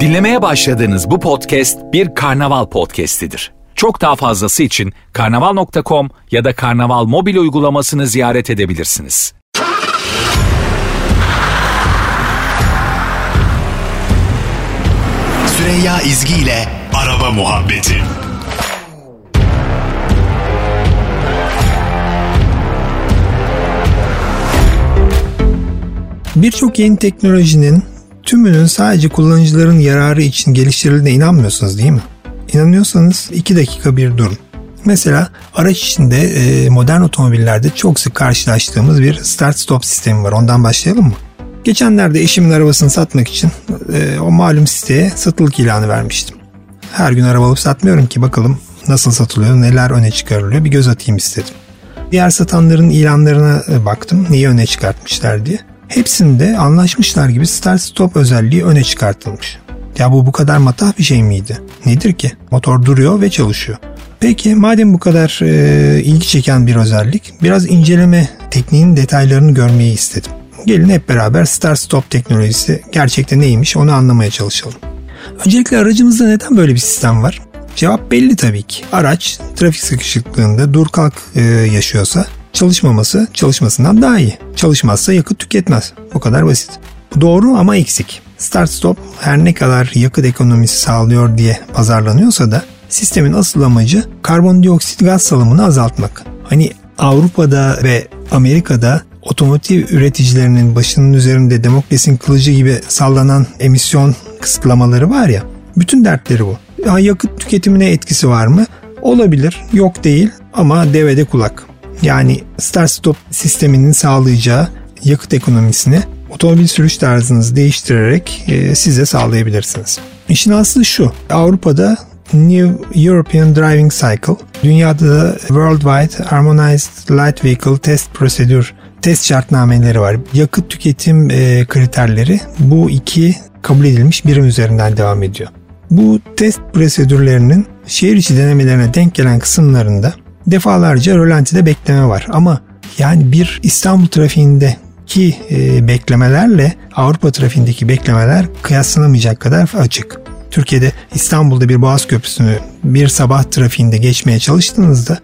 Dinlemeye başladığınız bu podcast bir karnaval podcastidir. Çok daha fazlası için karnaval.com ya da karnaval mobil uygulamasını ziyaret edebilirsiniz. Süreyya İzgi ile Araba Muhabbeti Birçok yeni teknolojinin tümünün sadece kullanıcıların yararı için geliştirildiğine inanmıyorsunuz değil mi? İnanıyorsanız 2 dakika bir durun. Mesela araç içinde e, modern otomobillerde çok sık karşılaştığımız bir start-stop sistemi var. Ondan başlayalım mı? Geçenlerde eşimin arabasını satmak için e, o malum siteye satılık ilanı vermiştim. Her gün araba alıp satmıyorum ki bakalım nasıl satılıyor, neler öne çıkarılıyor bir göz atayım istedim. Diğer satanların ilanlarına e, baktım, neyi öne çıkartmışlar diye. Hepsinde anlaşmışlar gibi start stop özelliği öne çıkartılmış. Ya bu bu kadar matah bir şey miydi? Nedir ki? Motor duruyor ve çalışıyor. Peki madem bu kadar e, ilgi çeken bir özellik, biraz inceleme tekniğinin detaylarını görmeyi istedim. Gelin hep beraber start stop teknolojisi gerçekten neymiş onu anlamaya çalışalım. Öncelikle aracımızda neden böyle bir sistem var? Cevap belli tabii ki. Araç trafik sıkışıklığında dur kalk e, yaşıyorsa çalışmaması çalışmasından daha iyi. Çalışmazsa yakıt tüketmez. Bu kadar basit. Bu doğru ama eksik. Start stop her ne kadar yakıt ekonomisi sağlıyor diye pazarlanıyorsa da sistemin asıl amacı karbondioksit gaz salımını azaltmak. Hani Avrupa'da ve Amerika'da otomotiv üreticilerinin başının üzerinde demokrasinin kılıcı gibi sallanan emisyon kısıtlamaları var ya. Bütün dertleri bu. Ya yakıt tüketimine etkisi var mı? Olabilir. Yok değil ama devede kulak. Yani start stop sisteminin sağlayacağı yakıt ekonomisini otomobil sürüş tarzınızı değiştirerek e, size sağlayabilirsiniz. İşin aslı şu. Avrupa'da New European Driving Cycle, dünyada da Worldwide Harmonized Light Vehicle Test Procedure test şartnameleri var. Yakıt tüketim e, kriterleri bu iki kabul edilmiş birim üzerinden devam ediyor. Bu test prosedürlerinin şehir içi denemelerine denk gelen kısımlarında defalarca rölantide bekleme var. Ama yani bir İstanbul trafiğinde ki e, beklemelerle Avrupa trafiğindeki beklemeler kıyaslanamayacak kadar açık. Türkiye'de İstanbul'da bir Boğaz Köprüsü'nü bir sabah trafiğinde geçmeye çalıştığınızda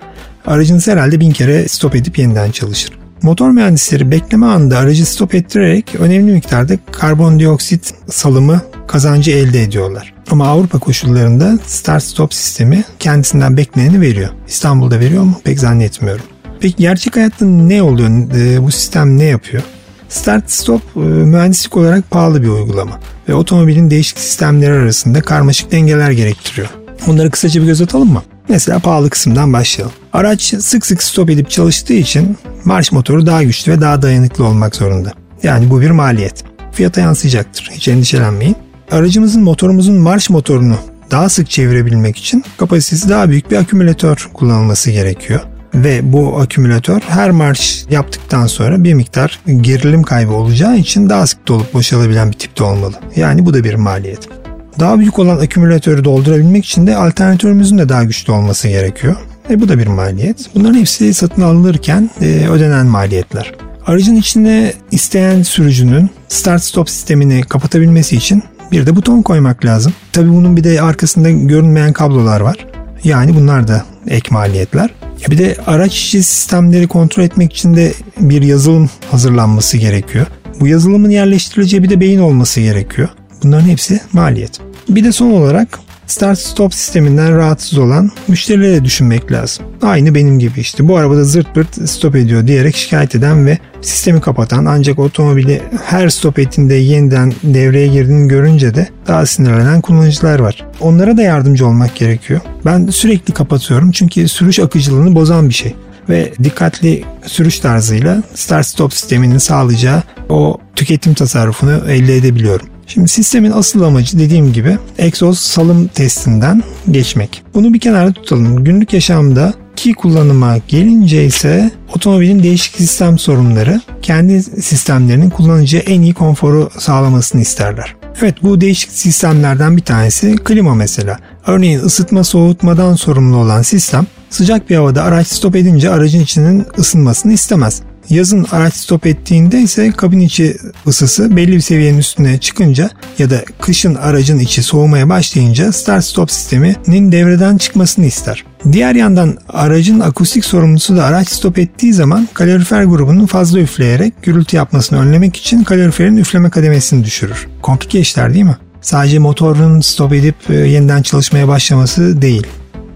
aracınız herhalde bin kere stop edip yeniden çalışır. Motor mühendisleri bekleme anında aracı stop ettirerek önemli miktarda karbondioksit salımı kazancı elde ediyorlar. Ama Avrupa koşullarında start stop sistemi kendisinden bekleneni veriyor. İstanbul'da veriyor mu? Pek zannetmiyorum. Peki gerçek hayatta ne oluyor? E, bu sistem ne yapıyor? Start stop e, mühendislik olarak pahalı bir uygulama ve otomobilin değişik sistemleri arasında karmaşık dengeler gerektiriyor. Onları kısaca bir göz atalım mı? Mesela pahalı kısımdan başlayalım. Araç sık sık stop edip çalıştığı için marş motoru daha güçlü ve daha dayanıklı olmak zorunda. Yani bu bir maliyet. Fiyata yansıyacaktır. Hiç endişelenmeyin. Aracımızın motorumuzun marş motorunu daha sık çevirebilmek için kapasitesi daha büyük bir akümülatör kullanılması gerekiyor. Ve bu akümülatör her marş yaptıktan sonra bir miktar gerilim kaybı olacağı için daha sık dolup boşalabilen bir tipte olmalı. Yani bu da bir maliyet. Daha büyük olan akümülatörü doldurabilmek için de alternatörümüzün de daha güçlü olması gerekiyor. E bu da bir maliyet. Bunların hepsi satın alınırken e, ödenen maliyetler. Aracın içine isteyen sürücünün start stop sistemini kapatabilmesi için bir de buton koymak lazım. Tabii bunun bir de arkasında görünmeyen kablolar var. Yani bunlar da ek maliyetler. Bir de araç içi sistemleri kontrol etmek için de bir yazılım hazırlanması gerekiyor. Bu yazılımın yerleştirileceği bir de beyin olması gerekiyor. Bunların hepsi maliyet. Bir de son olarak start stop sisteminden rahatsız olan müşterilere düşünmek lazım. Aynı benim gibi işte bu arabada zırt pırt stop ediyor diyerek şikayet eden ve sistemi kapatan ancak otomobili her stop ettiğinde yeniden devreye girdiğini görünce de daha sinirlenen kullanıcılar var. Onlara da yardımcı olmak gerekiyor. Ben sürekli kapatıyorum çünkü sürüş akıcılığını bozan bir şey ve dikkatli sürüş tarzıyla start stop sisteminin sağlayacağı o tüketim tasarrufunu elde edebiliyorum. Şimdi sistemin asıl amacı dediğim gibi egzoz salım testinden geçmek. Bunu bir kenarda tutalım. Günlük yaşamda ki kullanıma gelince ise otomobilin değişik sistem sorunları kendi sistemlerinin kullanıcıya en iyi konforu sağlamasını isterler. Evet bu değişik sistemlerden bir tanesi klima mesela. Örneğin ısıtma soğutmadan sorumlu olan sistem sıcak bir havada araç stop edince aracın içinin ısınmasını istemez. Yazın araç stop ettiğinde ise kabin içi ısısı belli bir seviyenin üstüne çıkınca ya da kışın aracın içi soğumaya başlayınca start stop sisteminin devreden çıkmasını ister. Diğer yandan aracın akustik sorumlusu da araç stop ettiği zaman kalorifer grubunun fazla üfleyerek gürültü yapmasını önlemek için kaloriferin üfleme kademesini düşürür. Komplike işler değil mi? Sadece motorun stop edip e, yeniden çalışmaya başlaması değil.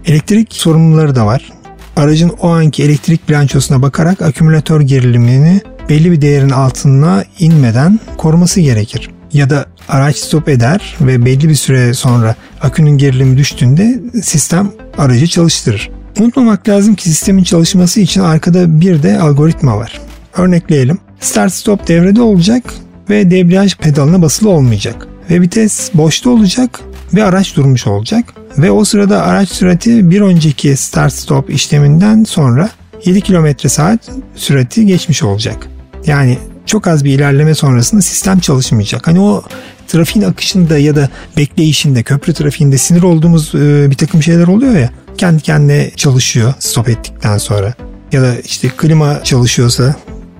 Elektrik sorumluları da var. Aracın o anki elektrik bilançosuna bakarak akümülatör gerilimini belli bir değerin altına inmeden koruması gerekir. Ya da araç stop eder ve belli bir süre sonra akünün gerilimi düştüğünde sistem aracı çalıştırır. Unutmamak lazım ki sistemin çalışması için arkada bir de algoritma var. Örnekleyelim. Start stop devrede olacak ve debriyaj pedalına basılı olmayacak. Ve vites boşta olacak ve araç durmuş olacak. Ve o sırada araç sürati bir önceki start stop işleminden sonra 7 km saat sürati geçmiş olacak. Yani çok az bir ilerleme sonrasında sistem çalışmayacak. Hani o trafiğin akışında ya da bekleyişinde, köprü trafiğinde sinir olduğumuz e, bir takım şeyler oluyor ya. Kendi kendine çalışıyor stop ettikten sonra. Ya da işte klima çalışıyorsa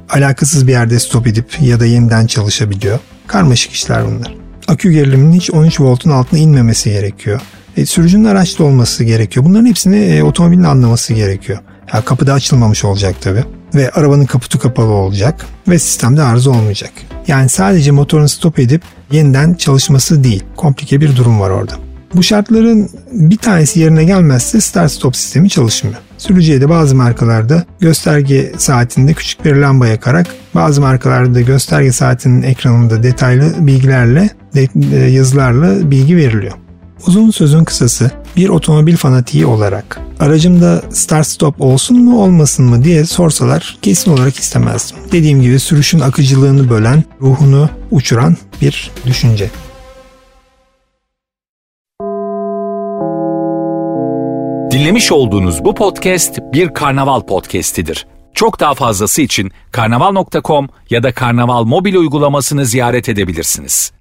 alakasız bir yerde stop edip ya da yeniden çalışabiliyor. Karmaşık işler bunlar. Akü geriliminin hiç 13 voltun altına inmemesi gerekiyor. E, sürücünün araçta olması gerekiyor. Bunların hepsini e, otomobilin anlaması gerekiyor. Ya, kapıda açılmamış olacak tabi. Ve arabanın kaputu kapalı olacak. Ve sistemde arıza olmayacak. Yani sadece motorun stop edip yeniden çalışması değil. Komplike bir durum var orada. Bu şartların bir tanesi yerine gelmezse start stop sistemi çalışmıyor. Sürücüye de bazı markalarda gösterge saatinde küçük bir lamba yakarak bazı markalarda gösterge saatinin ekranında detaylı bilgilerle yazılarla bilgi veriliyor. Uzun sözün kısası bir otomobil fanatiği olarak aracımda start stop olsun mu olmasın mı diye sorsalar kesin olarak istemezdim. Dediğim gibi sürüşün akıcılığını bölen, ruhunu uçuran bir düşünce. Dinlemiş olduğunuz bu podcast bir karnaval podcastidir. Çok daha fazlası için karnaval.com ya da karnaval mobil uygulamasını ziyaret edebilirsiniz.